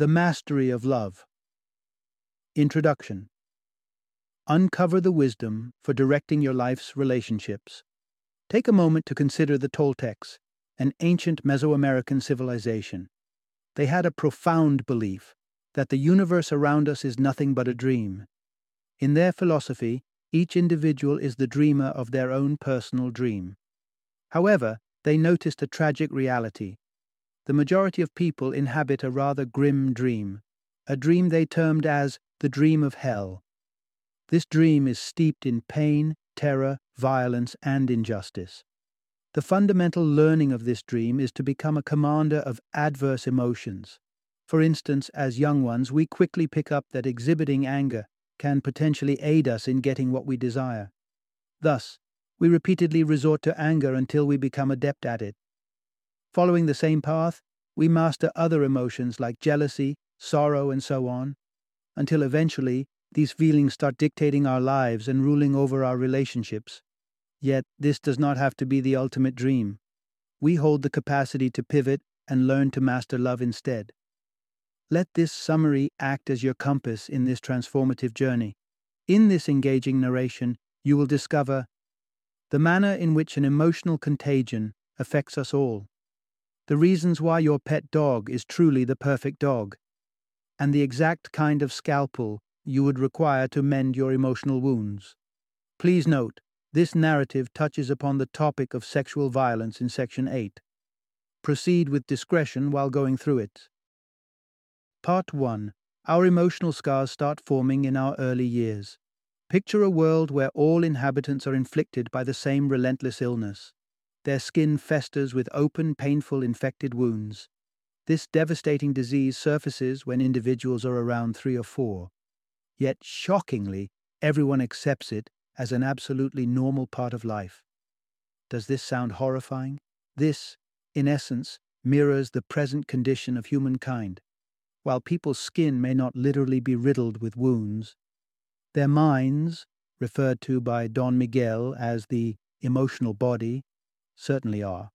The Mastery of Love. Introduction Uncover the wisdom for directing your life's relationships. Take a moment to consider the Toltecs, an ancient Mesoamerican civilization. They had a profound belief that the universe around us is nothing but a dream. In their philosophy, each individual is the dreamer of their own personal dream. However, they noticed a tragic reality. The majority of people inhabit a rather grim dream, a dream they termed as the dream of hell. This dream is steeped in pain, terror, violence, and injustice. The fundamental learning of this dream is to become a commander of adverse emotions. For instance, as young ones, we quickly pick up that exhibiting anger can potentially aid us in getting what we desire. Thus, we repeatedly resort to anger until we become adept at it. Following the same path, we master other emotions like jealousy, sorrow, and so on, until eventually these feelings start dictating our lives and ruling over our relationships. Yet, this does not have to be the ultimate dream. We hold the capacity to pivot and learn to master love instead. Let this summary act as your compass in this transformative journey. In this engaging narration, you will discover the manner in which an emotional contagion affects us all, the reasons why your pet dog is truly the perfect dog, and the exact kind of scalpel you would require to mend your emotional wounds. Please note, this narrative touches upon the topic of sexual violence in Section 8. Proceed with discretion while going through it. Part 1 Our emotional scars start forming in our early years. Picture a world where all inhabitants are inflicted by the same relentless illness. Their skin festers with open, painful, infected wounds. This devastating disease surfaces when individuals are around three or four. Yet, shockingly, everyone accepts it as an absolutely normal part of life. Does this sound horrifying? This, in essence, mirrors the present condition of humankind. While people's skin may not literally be riddled with wounds, their minds, referred to by Don Miguel as the emotional body, certainly are.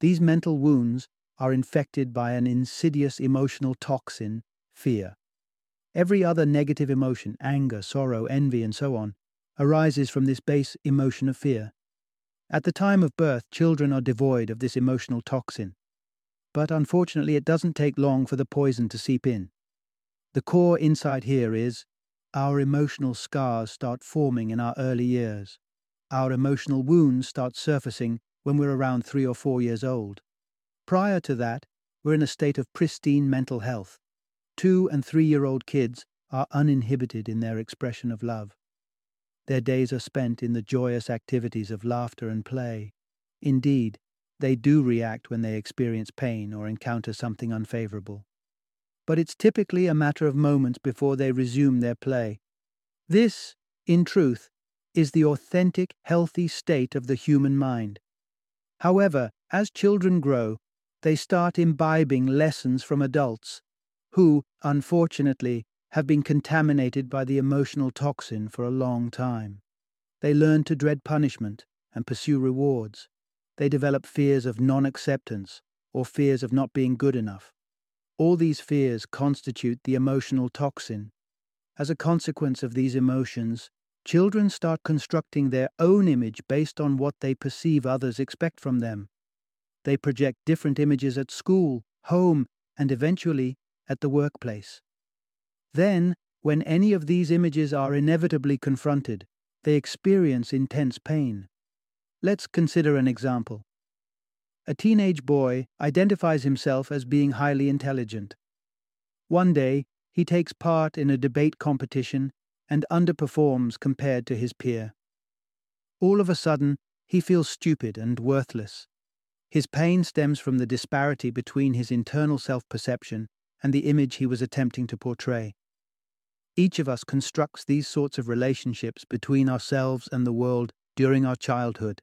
These mental wounds are infected by an insidious emotional toxin, fear. Every other negative emotion, anger, sorrow, envy, and so on, arises from this base emotion of fear. At the time of birth, children are devoid of this emotional toxin. But unfortunately, it doesn't take long for the poison to seep in. The core insight here is our emotional scars start forming in our early years. Our emotional wounds start surfacing when we're around three or four years old. Prior to that, we're in a state of pristine mental health. Two and three year old kids are uninhibited in their expression of love. Their days are spent in the joyous activities of laughter and play. Indeed, they do react when they experience pain or encounter something unfavorable but it's typically a matter of moments before they resume their play. This, in truth, is the authentic, healthy state of the human mind. However, as children grow, they start imbibing lessons from adults, who, unfortunately, have been contaminated by the emotional toxin for a long time. They learn to dread punishment and pursue rewards. They develop fears of non acceptance or fears of not being good enough. All these fears constitute the emotional toxin. As a consequence of these emotions, children start constructing their own image based on what they perceive others expect from them. They project different images at school, home, and eventually at the workplace. Then, when any of these images are inevitably confronted, they experience intense pain. Let's consider an example. A teenage boy identifies himself as being highly intelligent. One day, he takes part in a debate competition and underperforms compared to his peer. All of a sudden, he feels stupid and worthless. His pain stems from the disparity between his internal self perception and the image he was attempting to portray. Each of us constructs these sorts of relationships between ourselves and the world during our childhood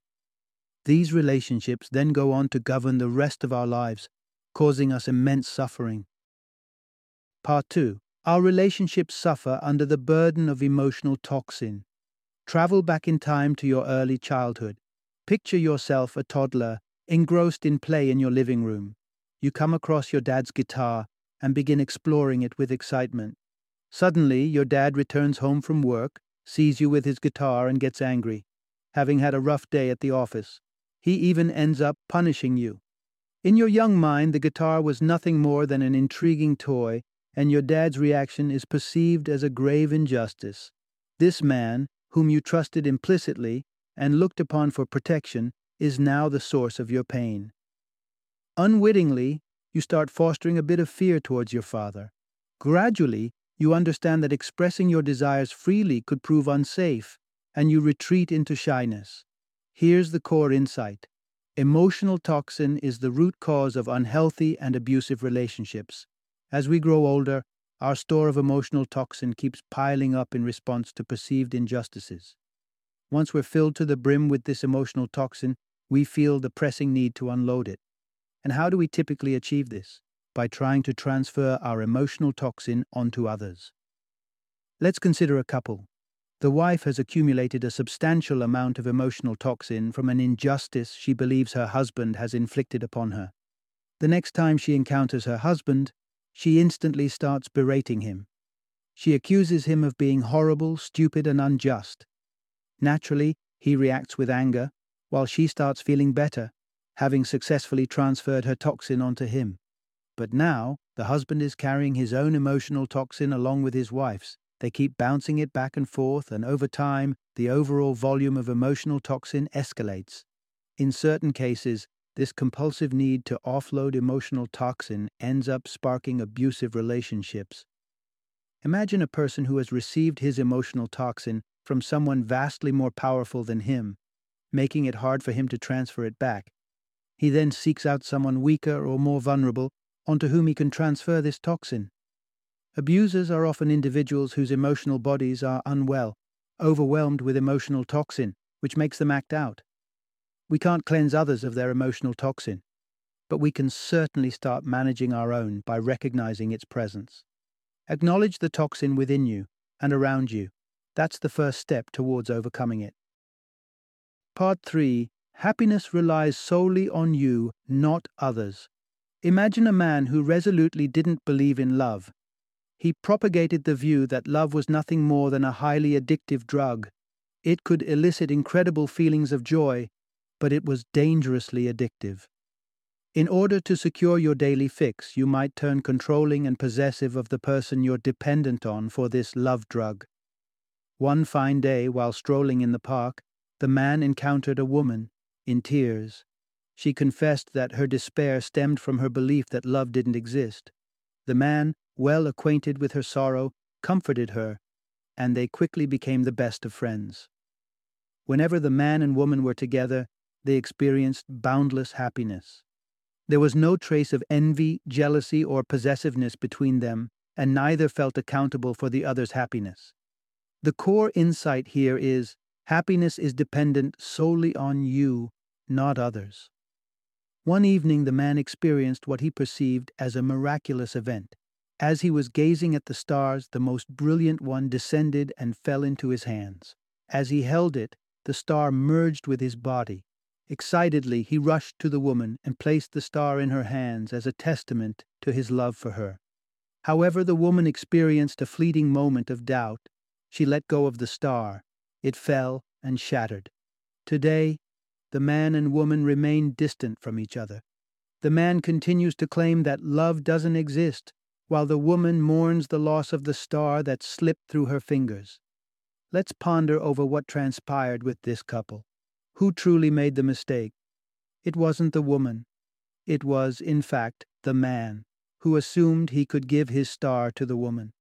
these relationships then go on to govern the rest of our lives, causing us immense suffering. Part 2 Our relationships suffer under the burden of emotional toxin. Travel back in time to your early childhood. Picture yourself a toddler, engrossed in play in your living room. You come across your dad's guitar and begin exploring it with excitement. Suddenly, your dad returns home from work, sees you with his guitar, and gets angry, having had a rough day at the office. He even ends up punishing you. In your young mind, the guitar was nothing more than an intriguing toy, and your dad's reaction is perceived as a grave injustice. This man, whom you trusted implicitly and looked upon for protection, is now the source of your pain. Unwittingly, you start fostering a bit of fear towards your father. Gradually, you understand that expressing your desires freely could prove unsafe, and you retreat into shyness. Here's the core insight emotional toxin is the root cause of unhealthy and abusive relationships. As we grow older, our store of emotional toxin keeps piling up in response to perceived injustices. Once we're filled to the brim with this emotional toxin, we feel the pressing need to unload it. And how do we typically achieve this? By trying to transfer our emotional toxin onto others. Let's consider a couple. The wife has accumulated a substantial amount of emotional toxin from an injustice she believes her husband has inflicted upon her. The next time she encounters her husband, she instantly starts berating him. She accuses him of being horrible, stupid, and unjust. Naturally, he reacts with anger, while she starts feeling better, having successfully transferred her toxin onto him. But now, the husband is carrying his own emotional toxin along with his wife's, they keep bouncing it back and forth, and over time, the overall volume of emotional toxin escalates. In certain cases, this compulsive need to offload emotional toxin ends up sparking abusive relationships. Imagine a person who has received his emotional toxin from someone vastly more powerful than him, making it hard for him to transfer it back. He then seeks out someone weaker or more vulnerable onto whom he can transfer this toxin. Abusers are often individuals whose emotional bodies are unwell, overwhelmed with emotional toxin, which makes them act out. We can't cleanse others of their emotional toxin, but we can certainly start managing our own by recognizing its presence. Acknowledge the toxin within you and around you. That's the first step towards overcoming it. Part 3 Happiness relies solely on you, not others. Imagine a man who resolutely didn't believe in love he propagated the view that love was nothing more than a highly addictive drug. It could elicit incredible feelings of joy, but it was dangerously addictive. In order to secure your daily fix, you might turn controlling and possessive of the person you're dependent on for this love drug. One fine day, while strolling in the park, the man encountered a woman, in tears. She confessed that her despair stemmed from her belief that love didn't exist. The man, well acquainted with her sorrow, comforted her, and they quickly became the best of friends. Whenever the man and woman were together, they experienced boundless happiness. There was no trace of envy, jealousy, or possessiveness between them, and neither felt accountable for the other's happiness. The core insight here is happiness is dependent solely on you, not others. One evening, the man experienced what he perceived as a miraculous event. As he was gazing at the stars, the most brilliant one descended and fell into his hands. As he held it, the star merged with his body. Excitedly, he rushed to the woman and placed the star in her hands as a testament to his love for her. However, the woman experienced a fleeting moment of doubt. She let go of the star. It fell and shattered. Today, the man and woman remain distant from each other. The man continues to claim that love doesn't exist while the woman mourns the loss of the star that slipped through her fingers. Let's ponder over what transpired with this couple. Who truly made the mistake? It wasn't the woman. It was, in fact, the man, who assumed he could give his star to the woman.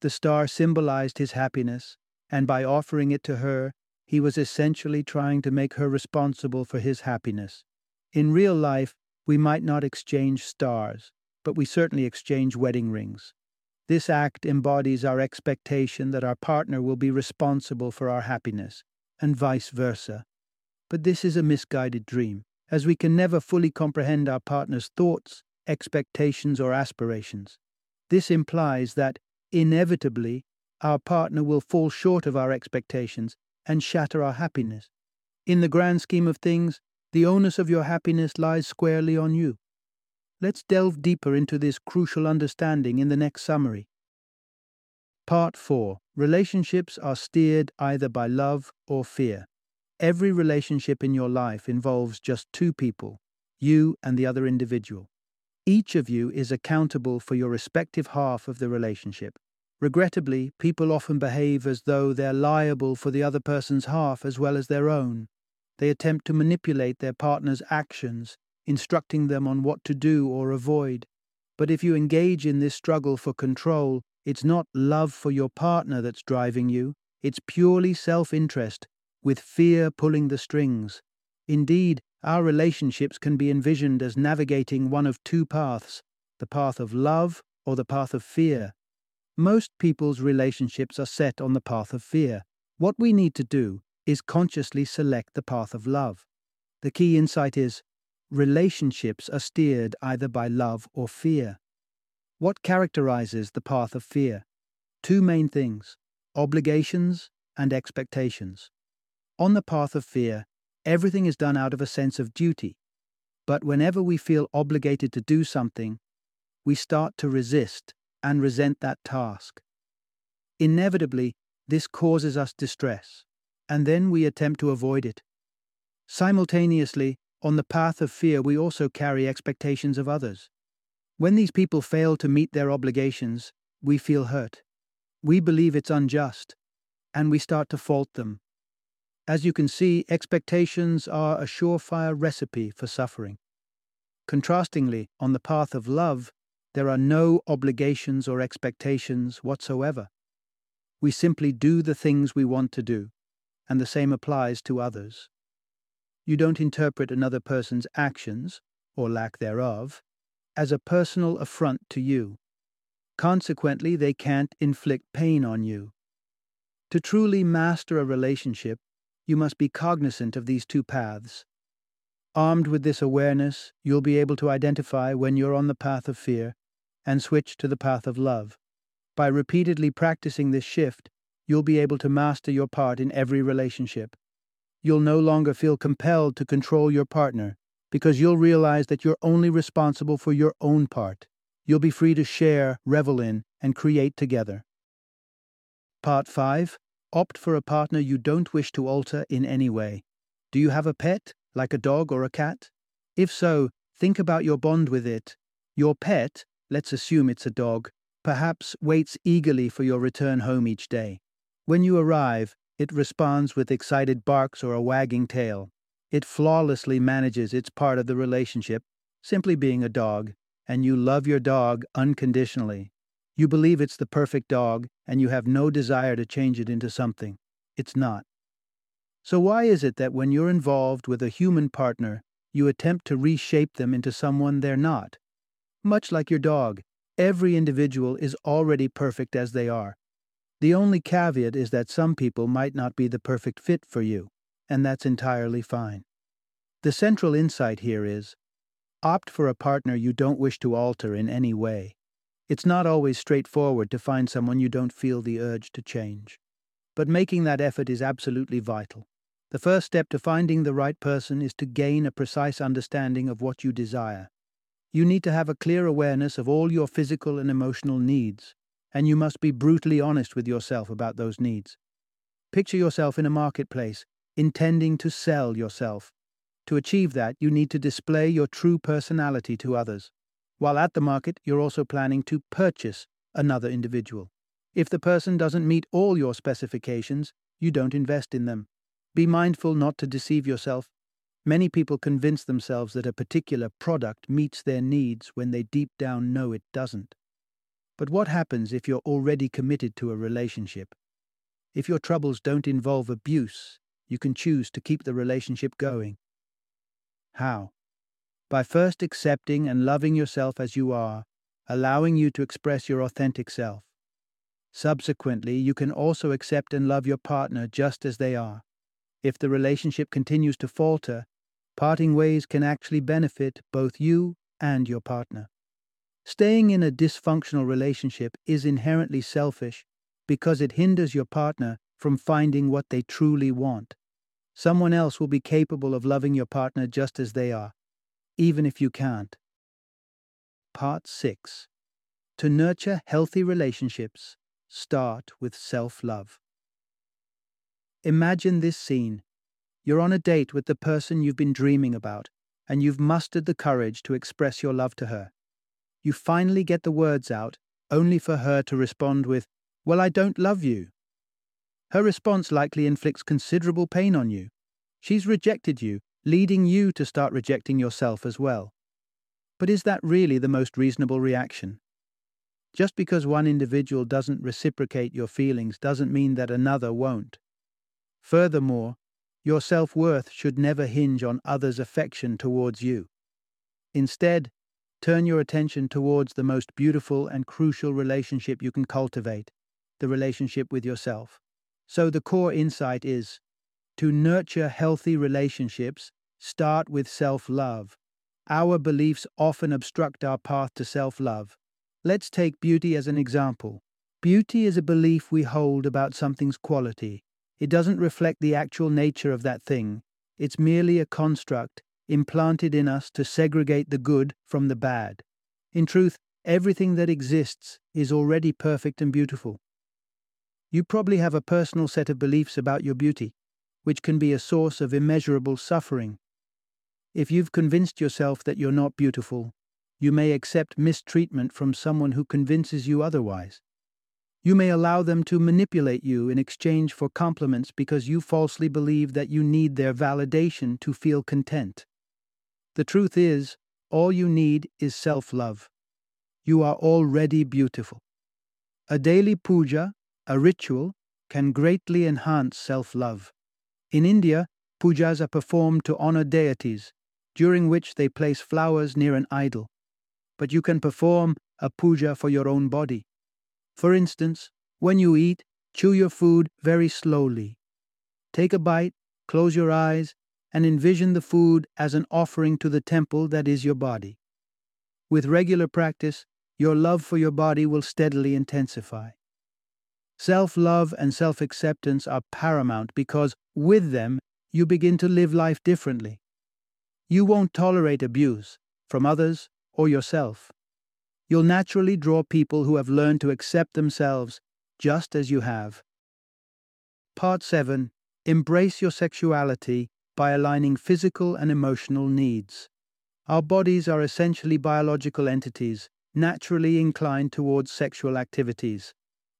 The star symbolized his happiness, and by offering it to her, he was essentially trying to make her responsible for his happiness. In real life, we might not exchange stars, but we certainly exchange wedding rings. This act embodies our expectation that our partner will be responsible for our happiness, and vice versa. But this is a misguided dream, as we can never fully comprehend our partner's thoughts, expectations, or aspirations. This implies that, inevitably, our partner will fall short of our expectations and shatter our happiness. In the grand scheme of things, the onus of your happiness lies squarely on you. Let's delve deeper into this crucial understanding in the next summary. Part 4 Relationships are steered either by love or fear. Every relationship in your life involves just two people, you and the other individual. Each of you is accountable for your respective half of the relationship. Regrettably, people often behave as though they're liable for the other person's half as well as their own. They attempt to manipulate their partner's actions, instructing them on what to do or avoid. But if you engage in this struggle for control, it's not love for your partner that's driving you, it's purely self interest, with fear pulling the strings. Indeed, our relationships can be envisioned as navigating one of two paths the path of love or the path of fear. Most people's relationships are set on the path of fear. What we need to do is consciously select the path of love. The key insight is relationships are steered either by love or fear. What characterizes the path of fear? Two main things obligations and expectations. On the path of fear, everything is done out of a sense of duty. But whenever we feel obligated to do something, we start to resist and resent that task. Inevitably, this causes us distress, and then we attempt to avoid it. Simultaneously, on the path of fear, we also carry expectations of others. When these people fail to meet their obligations, we feel hurt. We believe it's unjust, and we start to fault them. As you can see, expectations are a surefire recipe for suffering. Contrastingly, on the path of love, there are no obligations or expectations whatsoever. We simply do the things we want to do, and the same applies to others. You don't interpret another person's actions, or lack thereof, as a personal affront to you. Consequently, they can't inflict pain on you. To truly master a relationship, you must be cognizant of these two paths. Armed with this awareness, you'll be able to identify when you're on the path of fear and switch to the path of love. By repeatedly practicing this shift, you'll be able to master your part in every relationship. You'll no longer feel compelled to control your partner because you'll realize that you're only responsible for your own part. You'll be free to share, revel in, and create together. Part 5 Opt for a partner you don't wish to alter in any way. Do you have a pet, like a dog or a cat? If so, think about your bond with it. Your pet let's assume it's a dog, perhaps waits eagerly for your return home each day. When you arrive, it responds with excited barks or a wagging tail. It flawlessly manages its part of the relationship, simply being a dog, and you love your dog unconditionally. You believe it's the perfect dog, and you have no desire to change it into something. It's not. So, why is it that when you're involved with a human partner, you attempt to reshape them into someone they're not? Much like your dog, every individual is already perfect as they are. The only caveat is that some people might not be the perfect fit for you, and that's entirely fine. The central insight here is opt for a partner you don't wish to alter in any way. It's not always straightforward to find someone you don't feel the urge to change. But making that effort is absolutely vital. The first step to finding the right person is to gain a precise understanding of what you desire you need to have a clear awareness of all your physical and emotional needs, and you must be brutally honest with yourself about those needs. Picture yourself in a marketplace, intending to sell yourself. To achieve that, you need to display your true personality to others. While at the market, you're also planning to purchase another individual. If the person doesn't meet all your specifications, you don't invest in them. Be mindful not to deceive yourself Many people convince themselves that a particular product meets their needs when they deep down know it doesn't. But what happens if you're already committed to a relationship? If your troubles don't involve abuse, you can choose to keep the relationship going. How? By first accepting and loving yourself as you are, allowing you to express your authentic self. Subsequently, you can also accept and love your partner just as they are. If the relationship continues to falter, Parting ways can actually benefit both you and your partner. Staying in a dysfunctional relationship is inherently selfish because it hinders your partner from finding what they truly want. Someone else will be capable of loving your partner just as they are, even if you can't. Part 6 To nurture healthy relationships, start with self love. Imagine this scene. You're on a date with the person you've been dreaming about, and you've mustered the courage to express your love to her. You finally get the words out, only for her to respond with, Well, I don't love you. Her response likely inflicts considerable pain on you. She's rejected you, leading you to start rejecting yourself as well. But is that really the most reasonable reaction? Just because one individual doesn't reciprocate your feelings doesn't mean that another won't. Furthermore, your self worth should never hinge on others' affection towards you. Instead, turn your attention towards the most beautiful and crucial relationship you can cultivate the relationship with yourself. So, the core insight is to nurture healthy relationships, start with self love. Our beliefs often obstruct our path to self love. Let's take beauty as an example. Beauty is a belief we hold about something's quality. It doesn't reflect the actual nature of that thing, it's merely a construct implanted in us to segregate the good from the bad. In truth, everything that exists is already perfect and beautiful. You probably have a personal set of beliefs about your beauty, which can be a source of immeasurable suffering. If you've convinced yourself that you're not beautiful, you may accept mistreatment from someone who convinces you otherwise. You may allow them to manipulate you in exchange for compliments because you falsely believe that you need their validation to feel content. The truth is, all you need is self love. You are already beautiful. A daily puja, a ritual, can greatly enhance self love. In India, pujas are performed to honor deities, during which they place flowers near an idol. But you can perform a puja for your own body. For instance, when you eat, chew your food very slowly. Take a bite, close your eyes, and envision the food as an offering to the temple that is your body. With regular practice, your love for your body will steadily intensify. Self love and self acceptance are paramount because, with them, you begin to live life differently. You won't tolerate abuse, from others or yourself you'll naturally draw people who have learned to accept themselves just as you have. Part 7 Embrace your sexuality by aligning physical and emotional needs. Our bodies are essentially biological entities, naturally inclined towards sexual activities.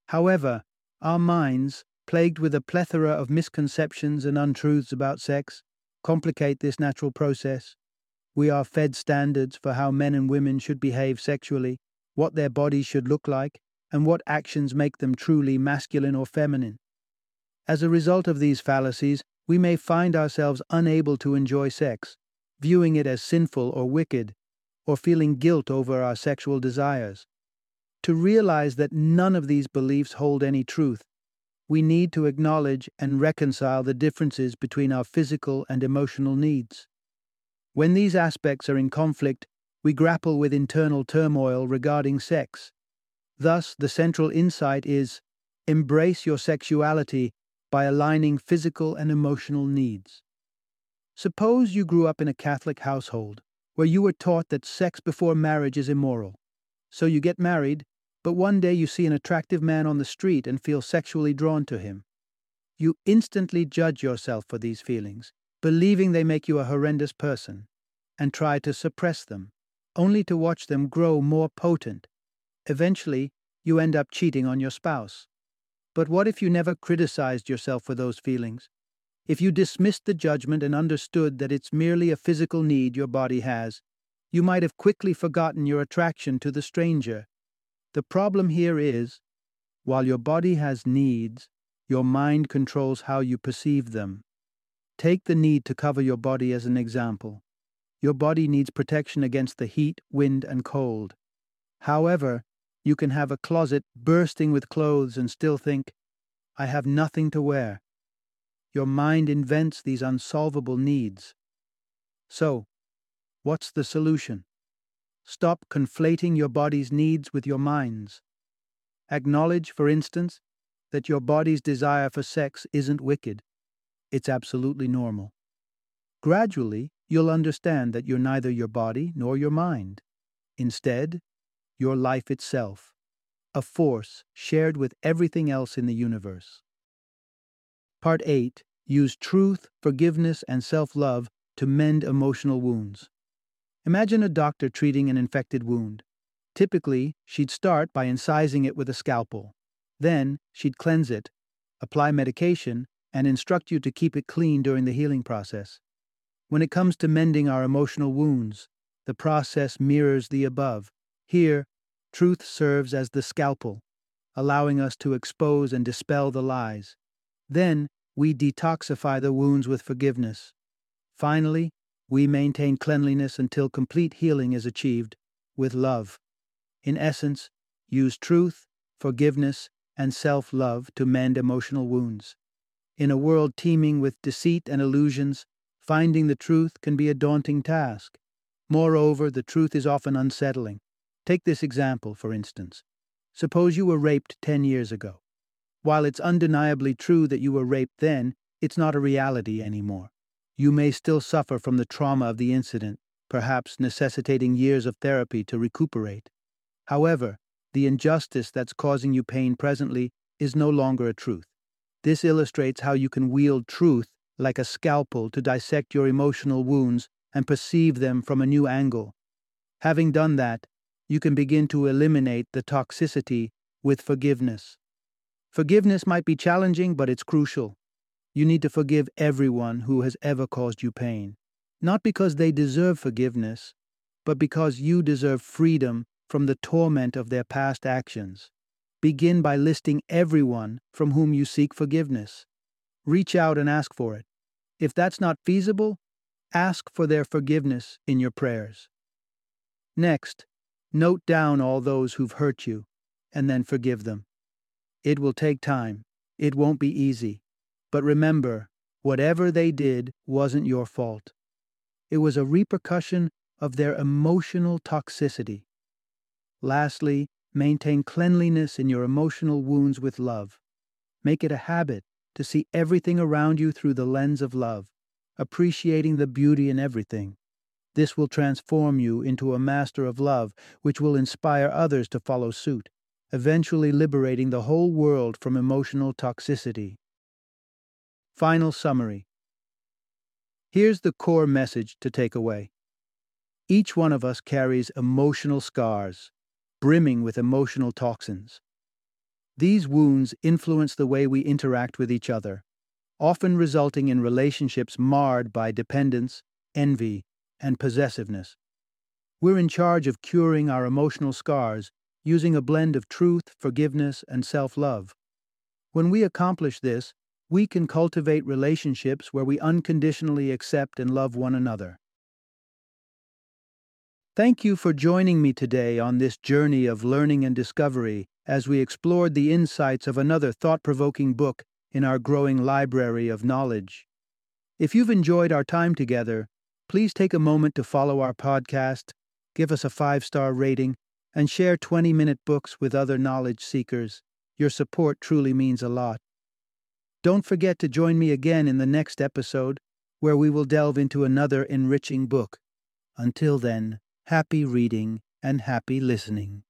However, our minds, plagued with a plethora of misconceptions and untruths about sex, complicate this natural process. We are fed standards for how men and women should behave sexually, what their bodies should look like, and what actions make them truly masculine or feminine. As a result of these fallacies, we may find ourselves unable to enjoy sex, viewing it as sinful or wicked, or feeling guilt over our sexual desires. To realize that none of these beliefs hold any truth, we need to acknowledge and reconcile the differences between our physical and emotional needs. When these aspects are in conflict, we grapple with internal turmoil regarding sex. Thus, the central insight is embrace your sexuality by aligning physical and emotional needs. Suppose you grew up in a Catholic household where you were taught that sex before marriage is immoral. So you get married, but one day you see an attractive man on the street and feel sexually drawn to him. You instantly judge yourself for these feelings believing they make you a horrendous person, and try to suppress them, only to watch them grow more potent. Eventually, you end up cheating on your spouse. But what if you never criticized yourself for those feelings? If you dismissed the judgment and understood that it's merely a physical need your body has, you might have quickly forgotten your attraction to the stranger. The problem here is, while your body has needs, your mind controls how you perceive them. Take the need to cover your body as an example. Your body needs protection against the heat, wind, and cold. However, you can have a closet bursting with clothes and still think, I have nothing to wear. Your mind invents these unsolvable needs. So, what's the solution? Stop conflating your body's needs with your mind's. Acknowledge, for instance, that your body's desire for sex isn't wicked. It's absolutely normal. Gradually, you'll understand that you're neither your body nor your mind. Instead, your life itself, a force shared with everything else in the universe. Part 8 Use truth, forgiveness, and self love to mend emotional wounds. Imagine a doctor treating an infected wound. Typically, she'd start by incising it with a scalpel. Then, she'd cleanse it, apply medication, and instruct you to keep it clean during the healing process. When it comes to mending our emotional wounds, the process mirrors the above. Here, truth serves as the scalpel, allowing us to expose and dispel the lies. Then, we detoxify the wounds with forgiveness. Finally, we maintain cleanliness until complete healing is achieved with love. In essence, use truth, forgiveness, and self love to mend emotional wounds. In a world teeming with deceit and illusions, finding the truth can be a daunting task. Moreover, the truth is often unsettling. Take this example, for instance. Suppose you were raped 10 years ago. While it's undeniably true that you were raped then, it's not a reality anymore. You may still suffer from the trauma of the incident, perhaps necessitating years of therapy to recuperate. However, the injustice that's causing you pain presently is no longer a truth. This illustrates how you can wield truth like a scalpel to dissect your emotional wounds and perceive them from a new angle. Having done that, you can begin to eliminate the toxicity with forgiveness. Forgiveness might be challenging, but it's crucial. You need to forgive everyone who has ever caused you pain, not because they deserve forgiveness, but because you deserve freedom from the torment of their past actions. Begin by listing everyone from whom you seek forgiveness. Reach out and ask for it. If that's not feasible, ask for their forgiveness in your prayers. Next, note down all those who've hurt you and then forgive them. It will take time. It won't be easy. But remember, whatever they did wasn't your fault. It was a repercussion of their emotional toxicity. Lastly, maintain cleanliness in your emotional wounds with love. Make it a habit to see everything around you through the lens of love, appreciating the beauty in everything. This will transform you into a master of love, which will inspire others to follow suit, eventually liberating the whole world from emotional toxicity. Final summary. Here's the core message to take away. Each one of us carries emotional scars, brimming with emotional toxins. These wounds influence the way we interact with each other, often resulting in relationships marred by dependence, envy, and possessiveness. We're in charge of curing our emotional scars using a blend of truth, forgiveness, and self love. When we accomplish this, we can cultivate relationships where we unconditionally accept and love one another. Thank you for joining me today on this journey of learning and discovery as we explored the insights of another thought provoking book in our growing library of knowledge. If you've enjoyed our time together, please take a moment to follow our podcast, give us a five star rating, and share 20 minute books with other knowledge seekers. Your support truly means a lot. Don't forget to join me again in the next episode, where we will delve into another enriching book. Until then, happy reading and happy listening.